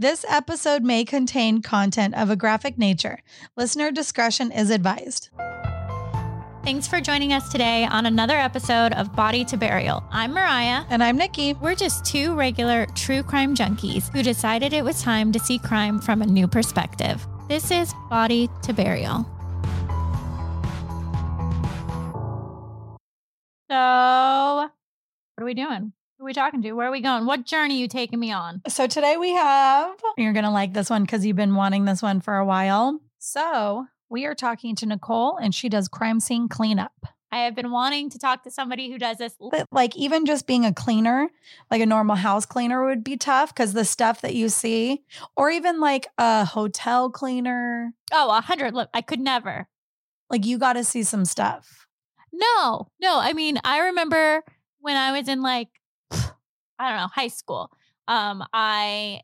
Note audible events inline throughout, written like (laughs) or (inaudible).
This episode may contain content of a graphic nature. Listener discretion is advised. Thanks for joining us today on another episode of Body to Burial. I'm Mariya. And I'm Niki. We're just two regular true crime junkies who decided it was time to see crime from a new perspective. This is Body to Burial. So, what are we doing? Who are we talking to? Where are we going? What journey are you taking me on? So today we have, you're going to like this one because you've been wanting this one for a while. So we are talking to Nicole and she does crime scene cleanup. I have been wanting to talk to somebody who does this. But like even just being a cleaner, like a normal house cleaner would be tough because the stuff that you see, or even like a hotel cleaner, Oh, a hundred. Look, I could never. like you got to see some stuff. No, no. I mean, I remember when I was in like, I don't know, high school. Um, I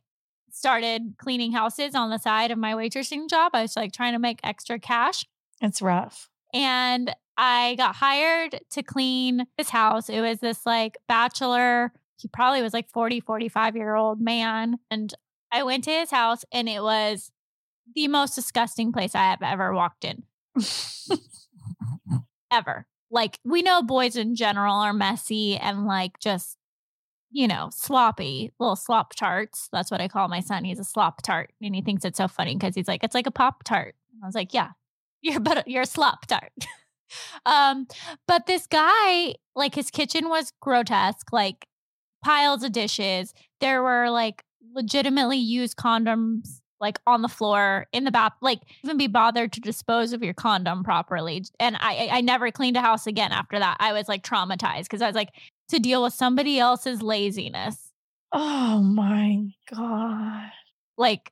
started cleaning houses on the side of my waitressing job. I was like trying to make extra cash. It's rough. And I got hired to clean this house. It was this like bachelor, he probably was like 40, 45 year old man. And I went to his house and it was the most disgusting place I have ever walked in. (laughs) ever. Like we know boys in general are messy and like just you know sloppy little slop tarts. That's what I call my son. He's a slop tart, and he thinks it's so funny because he's like it's like a pop tart. I was like, yeah, (laughs) you're but you're a slop tart. (laughs) um, but this guy, like his kitchen was grotesque, like piles of dishes. There were like legitimately used condoms like on the floor in the bath like even be bothered to dispose of your condom properly and i i never cleaned a house again after that i was like traumatized because i was like to deal with somebody else's laziness Oh my God. like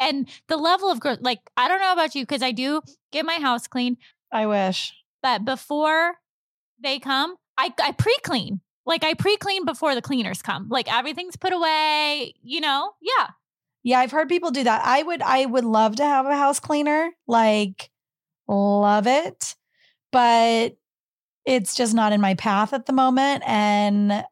and the level of growth like i don't know about you because i do get my house clean I wish. but before they come i i pre-clean like i pre-clean before the cleaners come like everything's put away you know yeah Yeah, I've heard people do that. I would I would love to have a house cleaner. Like love it. But it's just not in my path at the moment and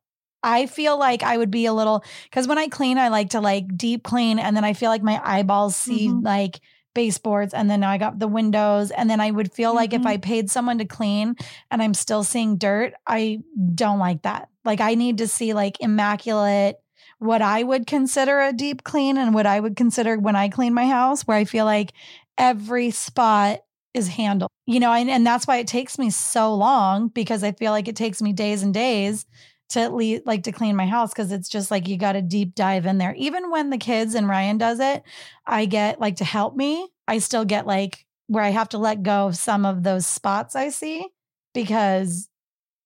I feel like I would be a little cuz when I clean I like to like deep clean and then I feel like my eyeballs see Mhm. like baseboards and then I got the windows and then I would feel like if Mhm. I paid someone to clean and I'm still seeing dirt, I don't like that. Like I need to see like immaculate what I would consider a deep clean and what I would consider when I clean my house, where I feel like every spot is handled. You know, and, and that's why it takes me so long because I feel like it takes me days and days to at least like to clean my house because it's just like you got to deep dive in there. Even when the kids and Ryan does it, I get like to help me. I still get like where I have to let go of some of those spots I see because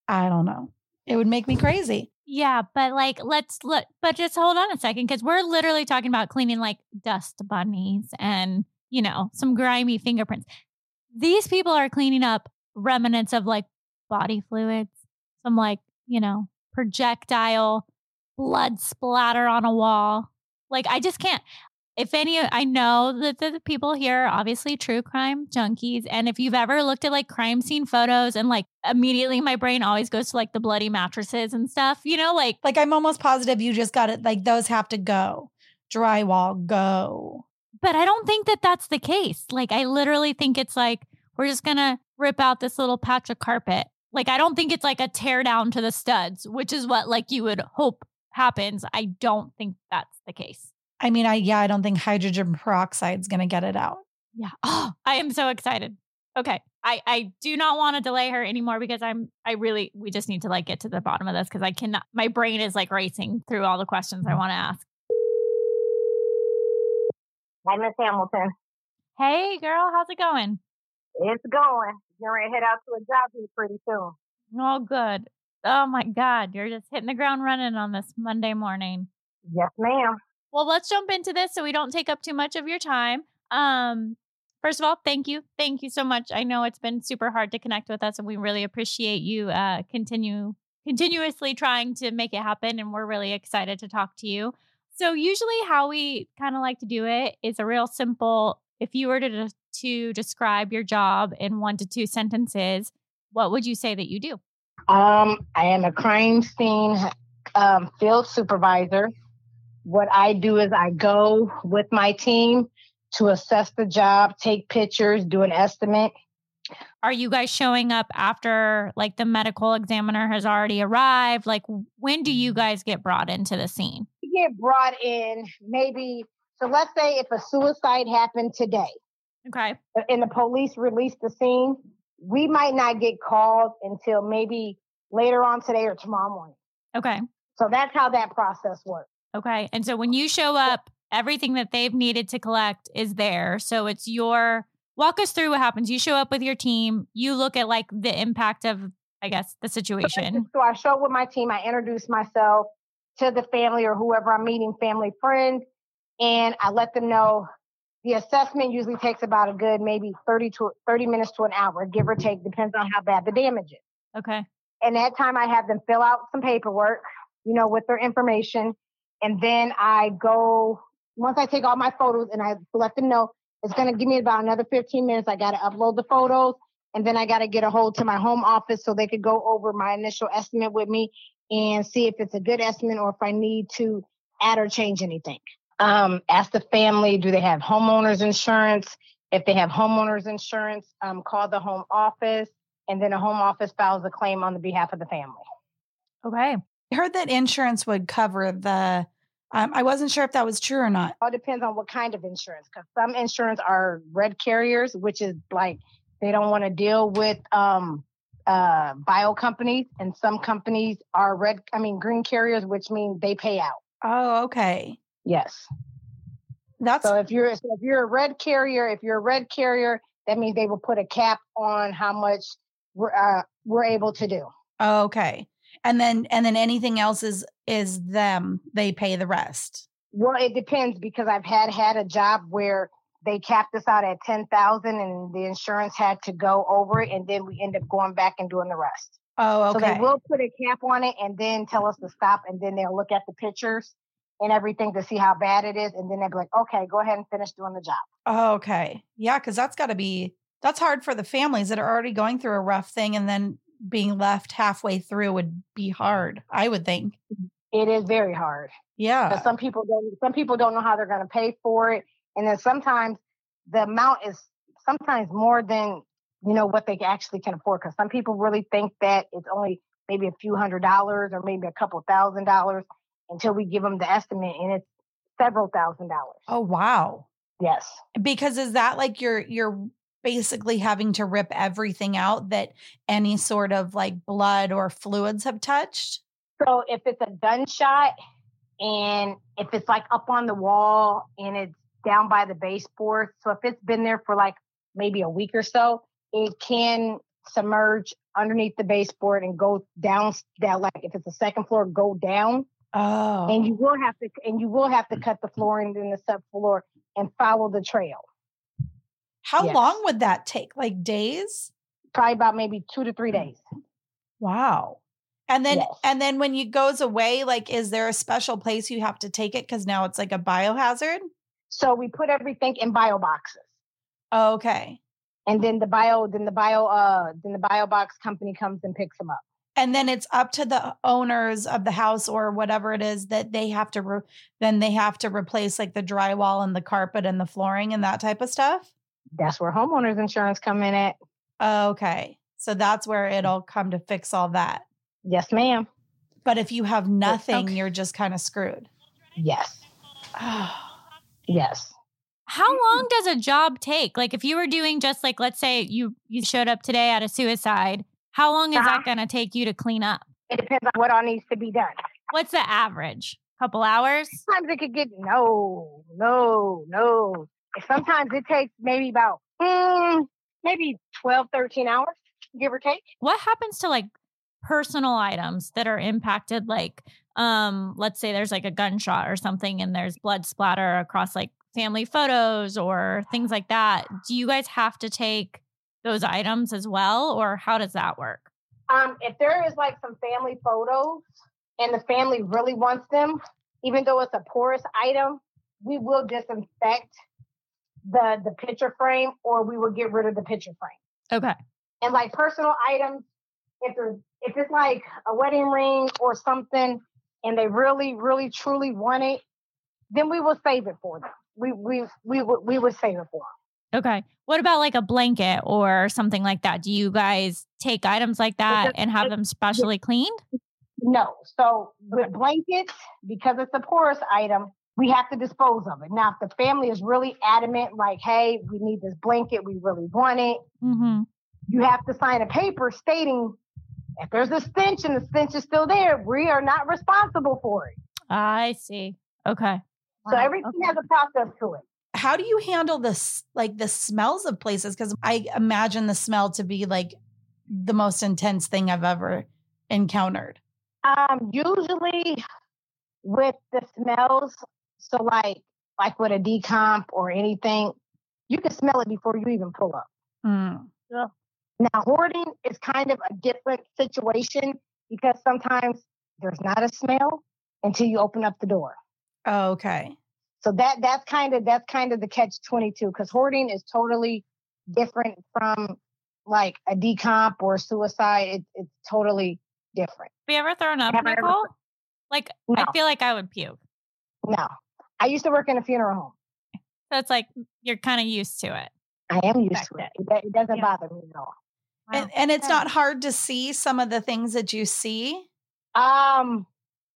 I don't know. It would make me crazy. Yeah, but like let's look but just hold on a second cuz we're literally talking about cleaning like dust bunnies and, you know, some grimy fingerprints. These people are cleaning up remnants of like body fluids, some like, you know, projectile blood splatter on a wall. Like I just can't if any I know that the people here are obviously true crime junkies and if you've ever looked at like crime scene photos and like immediately my brain always goes to like the bloody mattresses and stuff, you know, like Like I'm almost positive you just got it. Like those have to go. Drywall, go. But I don't think that that's the case. Like I literally think it's like we're just going to rip out this little patch of carpet. Like I don't think it's like a tear down to the studs, which is what like you would hope happens. I don't think that's the case. I mean, I yeah, I don't think hydrogen peroxide is going to get it out. Yeah. Oh, I am so excited. Okay. I I do not want to delay her anymore because I'm I really we just need to like get to the bottom of this because I cannot my brain is like racing through all the questions I mm. want to ask. Hi, Miss Hamilton. Hey girl, how's it going? It's going. You're gonna head out to a job here pretty soon. Oh good. Oh my God. You're just hitting the ground running on this Monday morning. Yes, ma'am. Well, let's jump into this so we don't take up too much of your time. Um, first of all, thank you. Thank you so much. I know it's been super hard to connect with us and we really appreciate you uh continue continuously trying to make it happen and we're really excited to talk to you. So usually how we kind of like to do it is a real simple if you were to to describe your job in one to two sentences, what would you say that you do? Um, I am a crime scene um, field supervisor. What I do is I go with my team to assess the job, take pictures, do an estimate. Are you guys showing up after like the medical examiner has already arrived? Like when do you guys get brought into the scene? Get brought in maybe so let's say if a suicide happened today Okay. and the police released the scene, we might not get called until maybe later on today or tomorrow morning. Okay. So that's how that process works. Okay. And so when you show up, everything that they've needed to collect is there. So it's your walk us through what happens. You show up with your team, you look at like the impact of, I guess, the situation. So I show up with my team, I introduce myself to the family or whoever I'm meeting, family, friend, and I let them know the assessment usually takes about a good maybe 30 to 30 minutes to an hour, give or take, depends on how bad the damage is. Okay. And that time I have them fill out some paperwork, you know, with their information. And then I go, once I take all my photos and I let them know it's going to give me about another 15 minutes. I got to upload the photos and then I got to get a hold to my home office so they could go over my initial estimate with me and see if it's a good estimate or if I need to add or change anything. Um, ask the family, do they have homeowners insurance? If they have homeowners insurance, um, call the home office and then a home office files a claim on the behalf of the family. Okay. I heard that insurance would cover the. Um, I wasn't sure if that was true or not. It All depends on what kind of insurance, because some insurance are red carriers, which is like they don't want to deal with um, uh, bio companies, and some companies are red. I mean, green carriers, which means they pay out. Oh, okay. Yes. That's So if you're so if you're a red carrier, if you're a red carrier, that means they will put a cap on how much we're uh, we're able to do. oh, okay. And then and then anything else is is them. They pay the rest. Well, it depends because I've had had a job where they capped us out at ten thousand, and the insurance had to go over it, and then we end up going back and doing the rest. Oh, okay. So they will put a cap on it, and then tell us to stop, and then they'll look at the pictures and everything to see how bad it is, and then they'll be like, "Okay, go ahead and finish doing the job." Oh, okay. Yeah, because that's got to be that's hard for the families that are already going through a rough thing, and then being left halfway through would be hard. I would think. It is very hard. Yeah. Some people don't. Some people don't know how they're going to pay for it, and then sometimes the amount is sometimes more than you know what they actually can afford. Because some people really think that it's only maybe a few hundred dollars or maybe a couple thousand dollars until we give them the estimate, and it's several thousand dollars. Oh, wow. Yes. Because is that like you're you're basically having to rip everything out that any sort of like blood or fluids have touched? So if it's a gunshot and if it's like up on the wall and it's down by the baseboard, so if it's been there for like maybe a week or so, it can submerge underneath the baseboard and go down down like if it's a second floor, go down. Oh. And you will have to and you will have to cut the flooring in the subfloor and follow the trail. How yes. long would that take? Like days? Probably about maybe two to three days. Wow. And then Yes. and then when it goes away, like is there a special place you have to take it because now it's like a biohazard? So we put everything in bio boxes. Oh, okay. And then the bio, then the bio, uh, then the bio box company comes and picks them up. And then it's up to the owners of the house or whatever it is that they have to re- then they have to replace like the drywall and the carpet and the flooring and that type of stuff. That's where homeowners insurance come in at. Oh, Okay. So that's where it'll come to fix all that. Yes, ma'am. But if you have nothing, Okay. you're just kind of screwed. Yes. (sighs) Yes. How long does a job take? Like if you were doing just like let's say you you showed up today at a suicide, how long is Uh-huh. that going to take you to clean up? It depends on what all needs to be done. What's the average? Couple hours? Sometimes it could get no, no, no. Sometimes it takes maybe about mm, maybe 12, 13 hours, give or take. What happens to like personal items that are impacted like um let's say there's like a gunshot or something and there's blood splatter across like family photos or things like that. Do you guys have to take those items as well or how does that work? Um, if there is like some family photos and the family really wants them, even though it's a porous item, we will disinfect the the picture frame or we will get rid of the picture frame. Okay. And like personal items, if there's if it's like a wedding ring or something and they really, really truly want it, then we will save it for them. We we we would we would save it for them. Okay. What about like a blanket or something like that? Do you guys take items like that and have them specially cleaned? No. So with blankets, because it's a porous item, we have to dispose of it. Now, if the family is really adamant, like, hey, we need this blanket, we really want it, Mm-hmm. you have to sign a paper stating if there's a stench and the stench is still there, we are not responsible for it. I see. Okay. So Wow, everything okay. has a process to it. How do you handle this, like the smells of places? Because I imagine the smell to be like the most intense thing I've ever encountered. Um, usually with the smells, so like like with a decomp or anything, you can smell it before you even pull up. Mm. Now, hoarding is kind of a different situation because sometimes there's not a smell until you open up the door. Oh, okay. So that that's kind of that's kind of the catch twenty two because hoarding is totally different from like a decomp or suicide. It, it's totally different. Have you ever thrown up, Have I ever- Like No. I feel like I would puke. No, I used to work in a funeral home. So it's like you're kind of used to it. I am used Expect to it. It, it doesn't Yeah. bother me at all. And, and it's Yeah. not hard to see some of the things that you see. Um,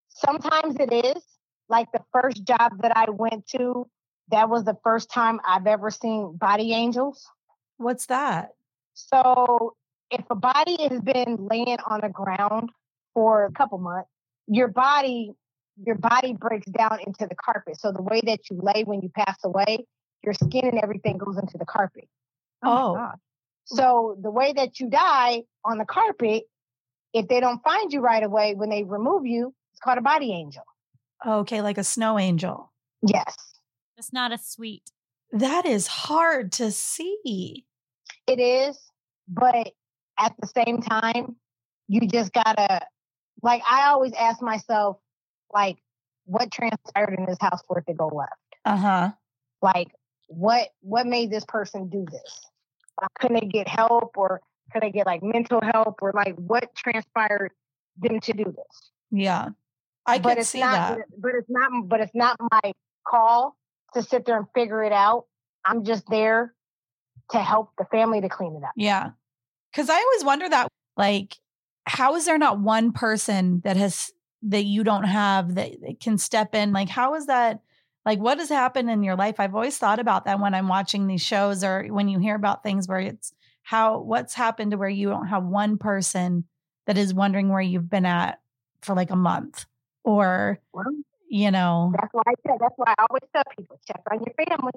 sometimes it is. Like the first job that I went to, that was the first time I've ever seen body angels. What's that? So if a body has been laying on the ground for a couple months, your body your body breaks down into the carpet. So the way that you lay when you pass away, your skin and everything goes into the carpet. Oh, So the way that you die on the carpet, if they don't find you right away when they remove you, it's called a body angel. okay, like a snow angel. Yes. It's not a sweet. That is hard to see. It is, but at the same time, you just gotta like I always ask myself, like, what transpired in this house for it to go left? Uh huh. Like, what what made this person do this? Couldn't they get help or could they get like mental help or like what transpired them to do this? Yeah. I but could it's see not that. but it- but it's not but it's not my call to sit there and figure it out. I'm just there to help the family to clean it up. Yeah. Cause I always wonder that, like, how is there not one person that has, that you don't have that can step in? Like, how is that? Like, what has happened in your life? I've always thought about that when I'm watching these shows or when you hear about things where it's how, what's happened to where you don't have one person that is wondering where you've been at for like a month or, you know, That's why I said That's why I always tell people check on your family.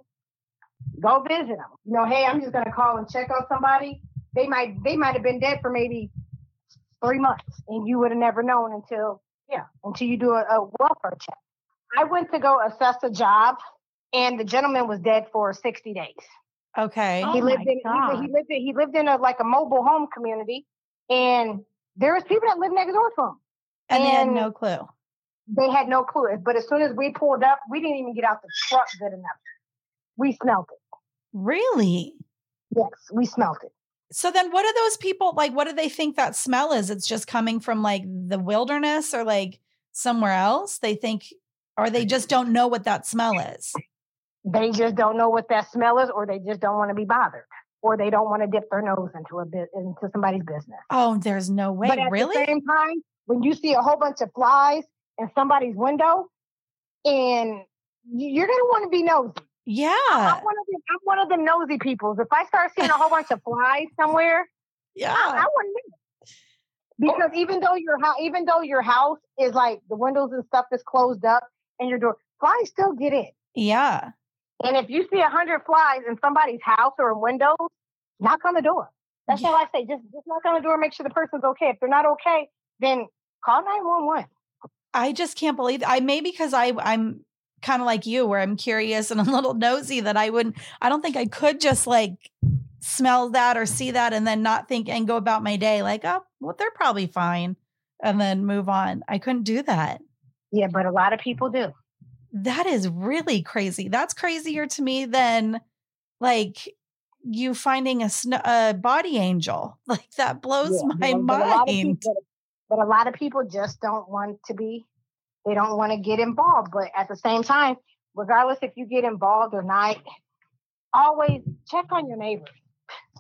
Go visit them. You know, hey, I'm just gonna call and check on somebody. They might they might have been dead for maybe three months, and you would have never known until yeah until you do a, a welfare check. I went to go assess a job, and the gentleman was dead for 60 days. okay. Oh he lived in he, God. he lived in he lived in a like a mobile home community, and there was people that lived next door to him. and they had no clue. They had no clue. But as soon as we pulled up, we didn't even get out the truck good enough. We smelled it. Really? Yes, we smelled it. So then what are those people like what do they think that smell is? It's just coming from like the wilderness or like somewhere else? They think or they just don't know what that smell is. They just don't know what that smell is, or they just don't want to be bothered, or they don't want to dip their nose into a bit into somebody's business. Oh, there's no way. but at really? the same time, when you see a whole bunch of flies in somebody's window, and you're gonna want to be nosy. Yeah. I'm one of the I'm one of the nosy peoples. If I start seeing a whole bunch of flies somewhere, Yeah. I, I wouldn't. Because even though your house, even though your house is like the windows and stuff is closed up and your door, flies still get in. yeah. And if you see a hundred flies in somebody's house or in windows, knock on the door. That's Yeah. all I say. Just just knock on the door, make sure the person's okay. If they're not okay, then call nine one one. I just can't believe I maybe because I I'm kind of like you where I'm curious and a little nosy that I wouldn't I don't think I could just like smell that or see that and then not think and go about my day like oh well they're probably fine and then move on. I couldn't do that. Yeah, but a lot of people do. That is really crazy. That's crazier to me than like you finding a, sn- a body angel. (laughs) Like that blows Yeah, my but- but a mind. people- But a lot of people just don't want to be, they don't want to get involved. But at the same time, regardless if you get involved or not, always check on your neighbors.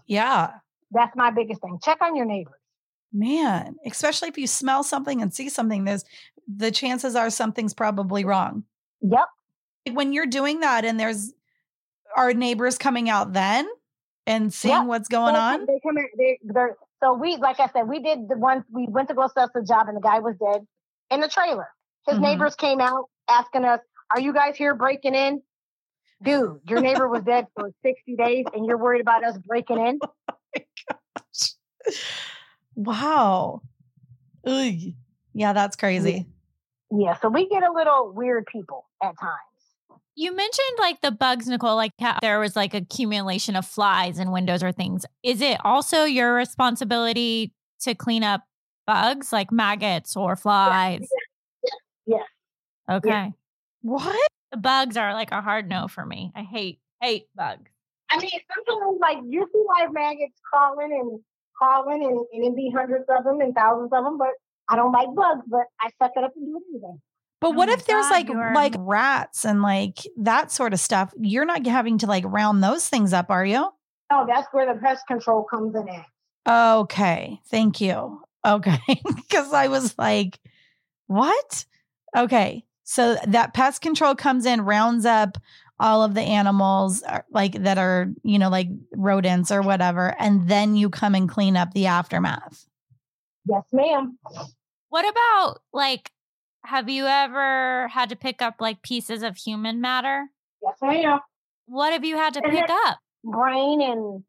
yeah. That's my biggest thing. Check on your neighbors. Man, especially if you smell something and see something, there's the chances are something's probably wrong. Yep. When you're doing that and there's our neighbors coming out then and seeing Yep. what's going They on. They come in, they, they're, so we, like I said, we did the one, we went to go assess the job and the guy was dead in the trailer. His Mhm. neighbors came out asking us, are you guys here breaking in? Dude, your neighbor was dead for 60 days and you're worried about us breaking in? (laughs) Wow. Ugh. Yeah, that's crazy. Yeah, so we get a little weird people at times. You mentioned like the bugs, Nicole, like how there was like accumulation of flies in windows or things. Is it also your responsibility to clean up bugs like maggots or flies? Yes. Okay. What? The bugs are like a hard no for me. I hate, hate bugs. I mean, sometimes like you see live maggots crawling and crawling and, and it be hundreds of them and thousands of them, but I don't like bugs, but I suck it up and do it anyway. But Oh what my if there's like you're- like rats and like that sort of stuff? You're not having to like round those things up, are you? No, that's where the pest control comes in at. Okay. Thank you. Okay. (laughs) Because I was like, what? Okay. So that pest control comes in, rounds up all of the animals uh, like that are, you know, like rodents or whatever. And then you come and clean up the aftermath. Yes, ma'am. What about like, have you ever had to pick up like pieces of human matter? Yes, ma'am. What have you had to And pick up? Brain and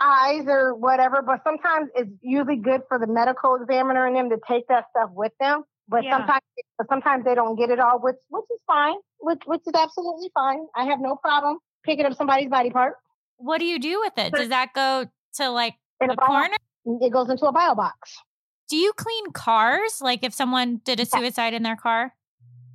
eyes or whatever, but sometimes it's usually good for the medical examiner and them to take that stuff with them. But Yeah. sometimes, sometimes they don't get it all, which which is fine, which which is absolutely fine. I have no problem picking up somebody's body part. What do you do with it? Does that go to like In the a bio- corner? It goes into a bio box. Do you clean cars? Like if someone did a suicide in their car?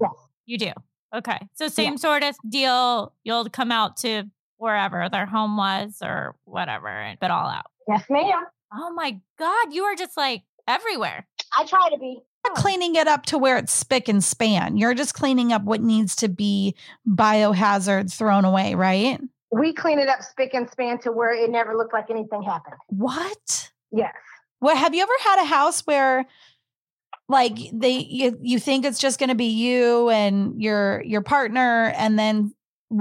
Yes. You do. Okay. So same sort of deal. You'll come out to wherever their home was or whatever and put all out. Yes, ma'am. Oh my God. You are just like everywhere. I try to be. Cleaning it up to where it's spick and span. You're just cleaning up what needs to be biohazard thrown away, right? We clean it up spick and span to where it never looked like anything happened. What? Yes. What have you ever had a house where like they you, you think it's just going to be you and your your partner and then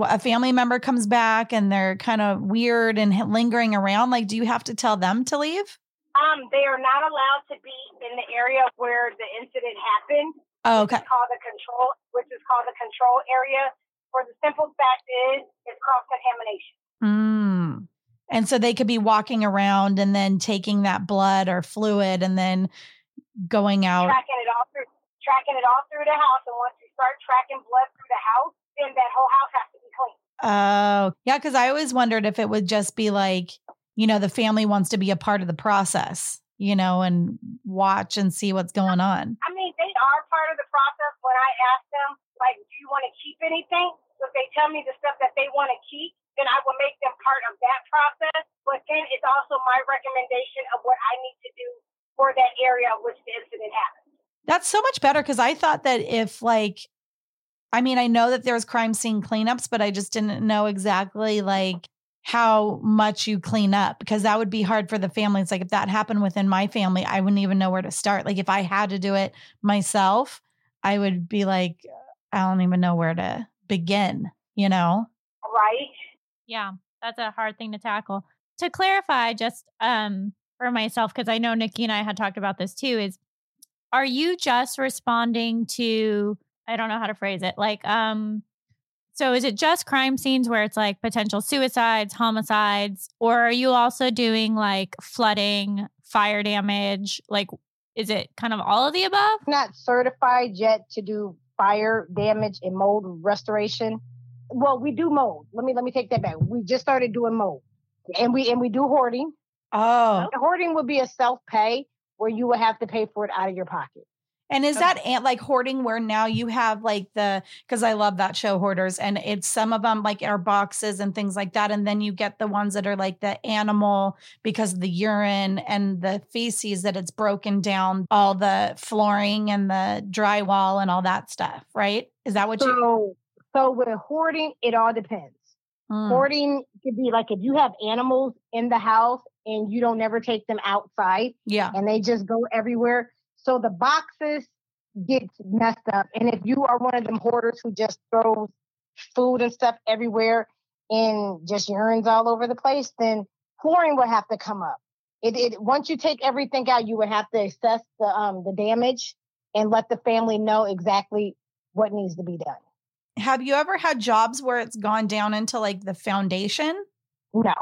a family member comes back and they're kind of weird and lingering around like do you have to tell them to leave? Um, they are not allowed to be in the area where the incident happened. Oh, okay. Called the control, which is called the control area. Where the simple fact is, it's cross contamination. Mm. And so they could be walking around and then taking that blood or fluid and then going out. Tracking it all through, tracking it all through the house, and once you start tracking blood through the house, then that whole house has to be clean. Oh, yeah. Cause I always wondered if it would just be like, you know, the family wants to be a part of the process, you know, and watch and see what's going on. I mean, they are part of the process. When I ask them, like, do you want to keep anything? So if they tell me the stuff that they want to keep, then I will make them part of that process. But then it's also my recommendation of what I need to do for that area of which the incident happened. That's so much better because I thought that if, like, I mean, I know that there's crime scene cleanups, but I just didn't know exactly like how much you clean up because that would be hard for the family. It's like if that happened within my family, I wouldn't even know where to start. Like if I had to do it myself, I would be like, I don't even know where to begin, you know? Right. Yeah, that's a hard thing to tackle. To clarify, just um for myself, because I know Niki and I had talked about this too, is are you just responding to I don't know how to phrase it, like um so is it just crime scenes where it's like potential suicides, homicides, or are you also doing like flooding, fire damage? Like is it kind of all of the above? Not certified yet to do fire damage and mold restoration. Well, we do mold. Let me let me take that back. We just started doing mold. And we and we do hoarding. Oh. Hoarding would be a self-pay where you would have to pay for it out of your pocket. And is that ant like hoarding where now you have like the because I love that show hoarders and it's some of them like are boxes and things like that and then you get the ones that are like the animal because of the urine and the feces that it's broken down all the flooring and the drywall and all that stuff right is that what you So so with hoarding, it all depends. Mm. Hoarding could be like if you have animals in the house and you don't ever take them outside yeah and they just go everywhere. So the boxes get messed up. And if you are one of them hoarders who just throws food and stuff everywhere and just urines all over the place, then flooring would have to come up. It, it once you take everything out, you would have to assess the um the damage and let the family know exactly what needs to be done. have you ever had jobs where it's gone down into like the foundation No,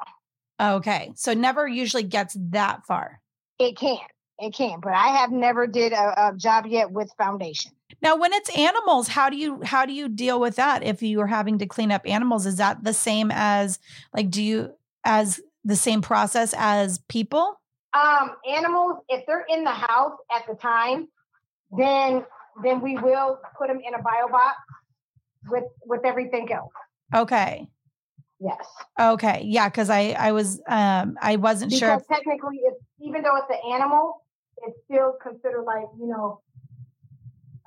okay so never usually gets that far it can. It can. But I have never did a, a job yet with foundation. Now, when it's animals, how do you how do you deal with that? If you are having to clean up animals, is that the same as like do you as the same process as people? Um, animals, if they're in the house at the time, then then we will put them in a bio box with with everything else. Okay. Yes, Okay. Yeah, because I I was um I wasn't because sure. If, technically, it's even though it's an animal, it's still considered like you know,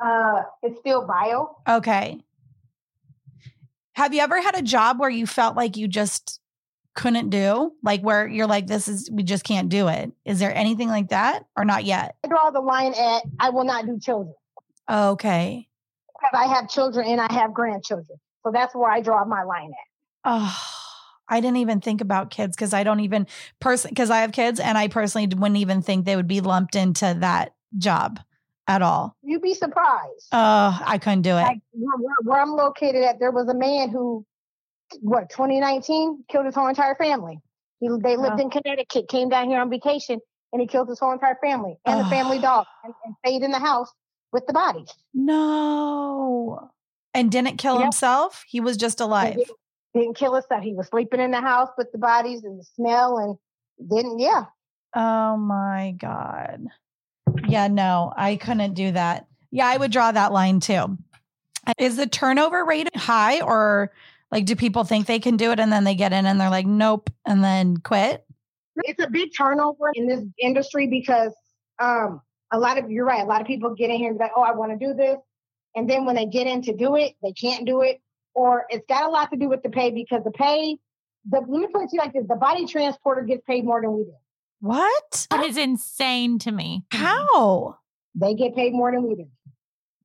uh, it's still bio. okay. Have you ever had a job where you felt like you just couldn't do? Like where you're like, this is we just can't do it. Is there anything like that? Or not yet? I draw the line at I will not do children Okay. because I have children and I have grandchildren, so that's where I draw my line at. Oh, I didn't even think about kids because I don't even person because I have kids and I personally wouldn't even think they would be lumped into that job at all. You'd be surprised. Oh, I couldn't do it. like where, where- I'm located at, there was a man who, what, 2019, killed his whole entire family. He, they lived in Connecticut, came down here on vacation, and he killed his whole entire family and the family dog, and, and stayed in the house with the bodies. No. And didn't kill Yep. himself. He was just alive. Didn't, kill us. himself. He was sleeping in the house with the bodies and the smell, and didn't. Yeah, Oh my God. Yeah, no, I couldn't do that. Yeah, I would draw that line too. Is the turnover rate high or like do people think they can do it and then they get in and they're like, nope, and then quit? it's a big turnover in this industry because um, a lot of you're right. A lot of people get in here and be like, "Oh, I want to do this," and then when they get in to do it, they can't do it, or it's got a lot to do with the pay because the pay. The let me put it to you like this: the body transporter gets paid more than we do. What? That is insane to me. How? They get paid more than we do.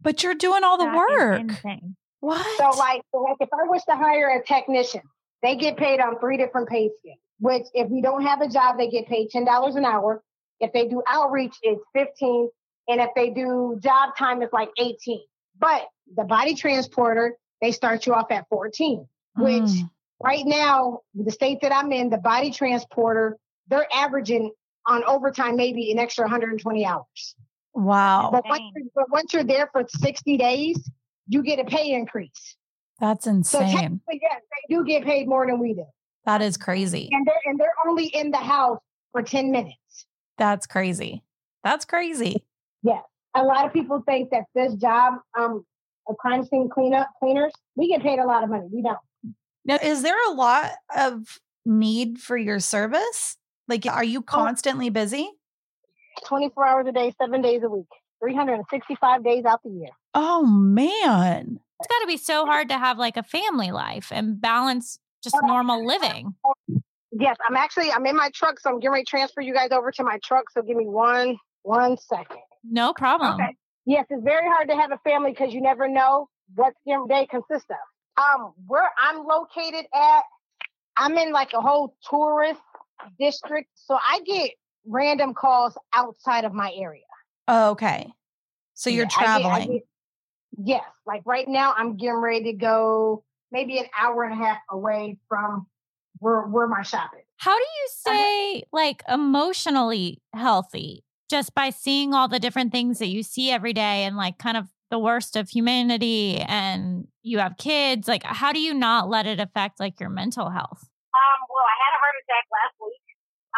But you're doing all the That is work. What? So like, so like if I was to hire a technician, they get paid on three different pay scales. Which if we don't have a job, they get paid ten dollars an hour. If they do outreach, it's fifteen, and if they do job time, it's like eighteen. But the body transporter, they start you off at fourteen. Which Mm. right now, the state that I'm in, the body transporter, they're averaging on overtime maybe an extra 120 hours. wow. But once, you're, but once you're there for 60 days, you get a pay increase. That's insane. technically, yes, they do get paid more than we do, That is crazy. and they're and they're only in the house for ten minutes. That's crazy. That's crazy. Yeah. A lot of people think that this job, um, a crime scene cleanup cleaners, we get paid a lot of money. We don't. Now, is there a lot of need for your service? Like, are you oh. constantly busy? Twenty four hours a day, seven days a week, three hundred and sixty five days out the year. Oh, man. It's got to be so hard to have like a family life and balance just oh, normal living. Yes, I'm actually I'm in my truck, so I'm getting ready to transfer you guys over to my truck. So give me one one second. No problem. Okay. Yes, it's very hard to have a family because you never know what your day consists of. Um, where I'm located at, I'm in like a whole tourist district, so I get random calls outside of my area. Oh, okay. So you're Yeah, I get- I traveling. get- yes, like right now, I'm getting ready to go maybe an hour and a half away from where where my shop is. How do you say like emotionally healthy just by seeing all the different things that you see every day and like kind of the worst of humanity and you have kids? Like, how do you not let it affect like your mental health? Um, well, I had a heart attack last week.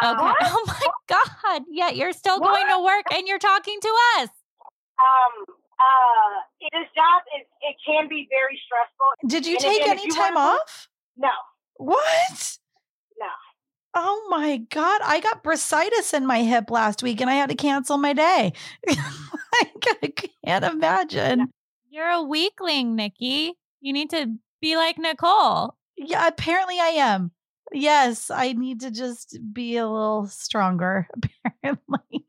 Okay. Um, (laughs) Oh my God. Yet you're still going to work and you're talking to us. um, uh, this job is it can be very stressful. Did you And take again, any time wanna- off? No, What? No. Oh my God. I got bursitis in my hip last week and I had to cancel my day. (laughs) I can't imagine. You're a weakling, Niki. You need to be like Nicole. Yeah, apparently I am. Yes, I need to just be a little stronger, (laughs) apparently.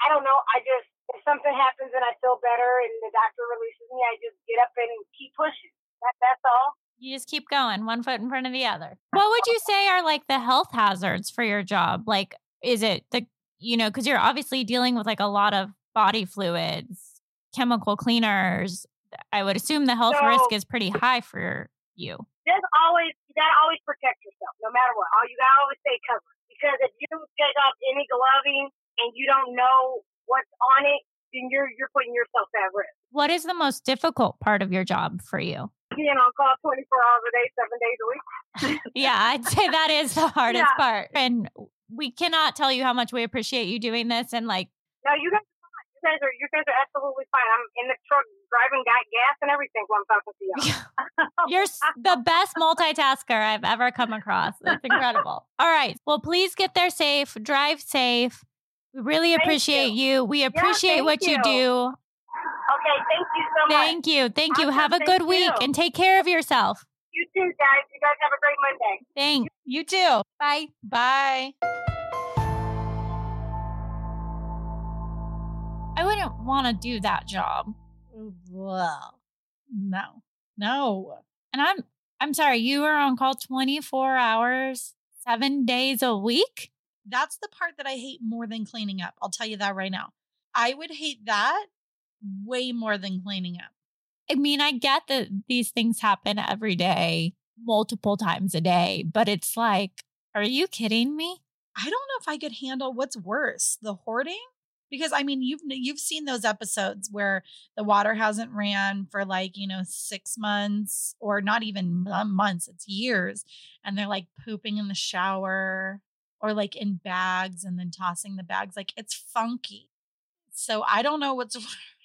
I don't know. I just if something happens and I feel better and the doctor releases me, I just get up and keep pushing. That, that's all. You just keep going, one foot in front of the other. Uh, what would oh. you say are like the health hazards for your job? Like, is it the, you know, because you're obviously dealing with like a lot of body fluids, chemical cleaners. I would assume the health So- risk is pretty high for you. Just always you gotta always protect yourself, no matter what. All you gotta always stay covered because if you take off any gloving and you don't know what's on it, then you're you're putting yourself at risk. What is the most difficult part of your job for you? Being on call 24 hours a day, seven days a week. (laughs) Yeah, I'd say that is the hardest Yeah. part. And we cannot tell you how much we appreciate you doing this. And like, No, you guys are fine. You guys are you guys are absolutely fine. I'm in the truck driving, got gas and everything while I'm talking to you. (laughs) You're the best multitasker I've ever come across. It's incredible. All right. Well, please get there safe, drive safe. We really appreciate you. We appreciate thank what you you. do. Okay, thank you so much. Thank you. Thank you. Awesome. Have a Thank good week you. and take care of yourself. You too, guys. You guys have a great Monday. Thanks. You too. Bye. Bye. I wouldn't want to do that job. Well, no, no. And I'm I'm sorry, you were on call 24 hours, 7 days a week? That's the part that I hate more than cleaning up. I'll tell you that right now. I would hate that way more than cleaning up. I mean, I get that these things happen every day, multiple times a day, but it's like, are you kidding me? I don't know if I could handle what's worse, the hoarding because I mean you've you've seen those episodes where the water hasn't ran for like, you know, 6 months or not even months, it's years and they're like pooping in the shower or like in bags and then tossing the bags like it's funky. So I don't know what's (laughs)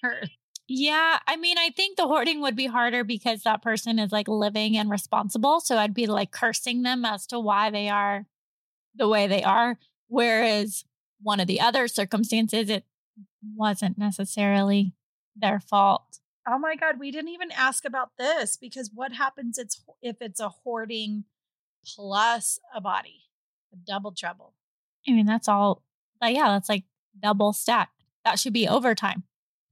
Yeah, I mean, I think the hoarding would be harder because that person is like living and responsible. So I'd be like cursing them as to why they are the way they are. Whereas one of the other circumstances, it wasn't necessarily their fault. Oh my god, we didn't even ask about this because what happens it's if it's a hoarding plus a body? A double trouble. I mean, that's all. But yeah, that's like double stacked. That should be overtime.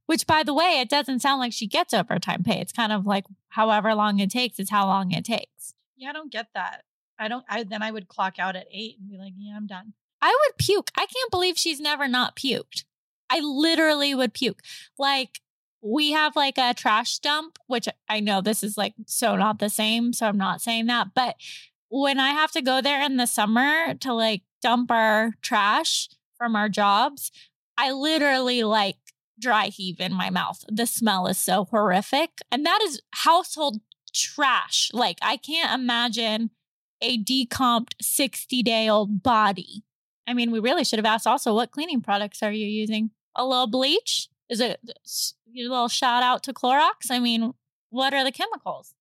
Which, by the way, it doesn't sound like she gets overtime pay. It's kind of like however long it takes is how long it takes. Yeah, I don't get that. I don't I then I would clock out at 8 and be like, "Yeah, I'm done." I would puke. I can't believe she's never not puked. I literally would puke. Like, we have like a trash dump, which I know this is like so not the same. So I'm not saying that. But when I have to go there in the summer to like dump our trash from our jobs, I literally like dry heave in my mouth. The smell is so horrific. And that is household trash. Like, I can't imagine a decomped 60 day old body. I mean, we really should have asked also what cleaning products are you using? A little bleach? Is it uh, a little shout out to Clorox? I mean, what are the chemicals?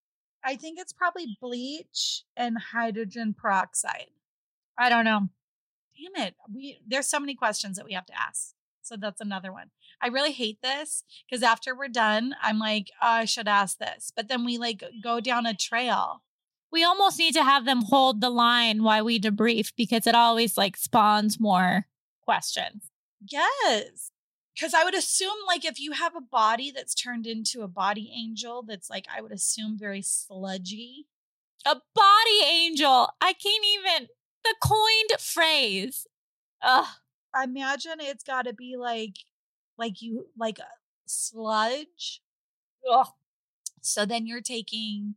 I think it's probably bleach and hydrogen peroxide. I don't know. Damn it. We there's so many questions that we have to ask. So that's another one. I really hate this because after we're done, I'm like, oh, I should ask this. But then we like go down a trail. We almost need to have them hold the line while we debrief because it always like spawns more questions. Yes. Because I would assume, like, if you have a body that's turned into a body angel, that's like, I would assume very sludgy. A body angel. I can't even. The coined phrase. Ugh. I imagine it's got to be like, like you, like a sludge. Ugh. So then you're taking,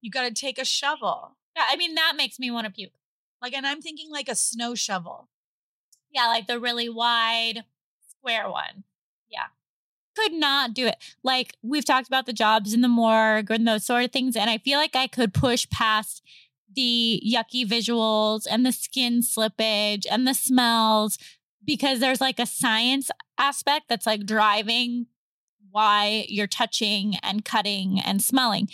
you got to take a shovel. Yeah, I mean, that makes me want to puke. Like, and I'm thinking like a snow shovel. Yeah, like the really wide square one. Yeah. Could not do it. Like we've talked about the jobs in the morgue and those sort of things. And I feel like I could push past the yucky visuals and the skin slippage and the smells because there's like a science aspect that's like driving why you're touching and cutting and smelling.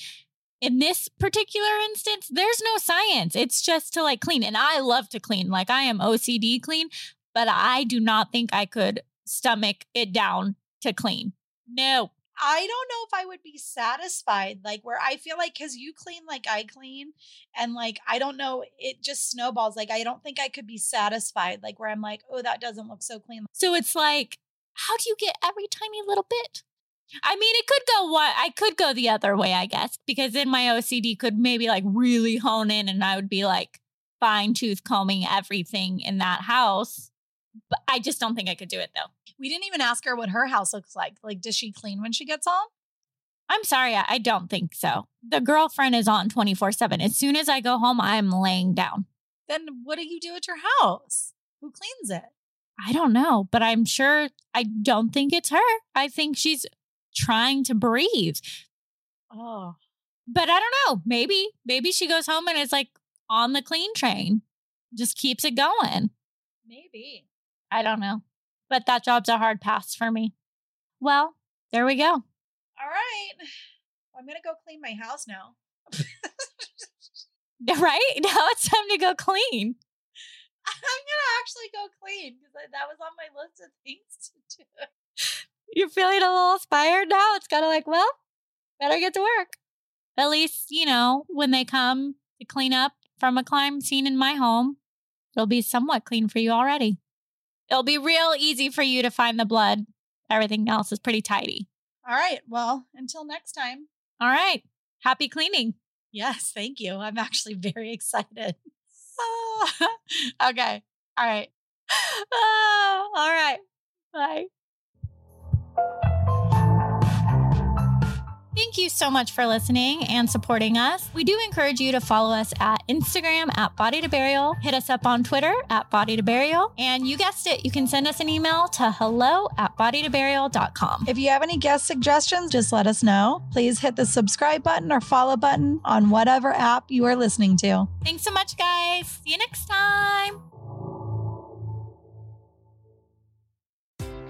In this particular instance, there's no science. It's just to like clean. And I love to clean. Like I am OCD clean, but I do not think I could stomach it down to clean. No. I don't know if I would be satisfied. Like where I feel like because you clean like I clean, and like I don't know, it just snowballs. Like I don't think I could be satisfied. Like where I'm like, oh, that doesn't look so clean. So it's like, how do you get every tiny little bit? I mean, it could go what I could go the other way, I guess, because then my OCD could maybe like really hone in and I would be like fine tooth combing everything in that house. But I just don't think I could do it though. We didn't even ask her what her house looks like. Like, does she clean when she gets home? I'm sorry, I don't think so. The girlfriend is on 24 7. As soon as I go home, I'm laying down. Then what do you do at your house? Who cleans it? I don't know, but I'm sure I don't think it's her. I think she's trying to breathe. Oh, But I don't know. Maybe, maybe she goes home and is like on the clean train, just keeps it going. maybe. I don't know. But that job's a hard pass for me. Well, there we go. All right. I'm gonna go clean my house now. (laughs) Right? (laughs) Now it's time to go clean. (laughs) I'm gonna actually go clean because that was on my list of things to do. You're feeling a little inspired now. It's kind of like, well, better get to work. At least, you know, when they come to clean up from a crime scene in my home, it'll be somewhat clean for you already. It'll be real easy for you to find the blood. Everything else is pretty tidy. All right. Well, until next time. All right. Happy cleaning. Yes, thank you. I'm actually very (laughs) excited. Ah, (laughs) okay. All right. Oh, (laughs) all right. Bye. Thank you so much for listening and supporting us. We do encourage you to follow us at Instagram at Body to Burial. Hit us up on Twitter at Body to Burial. And you guessed it, you can send us an email to hello at bodytoburial.com. If you have any guest suggestions, just let us know. Please hit the subscribe button or follow button on whatever app you are listening to. Thanks so much, guys. See you next time.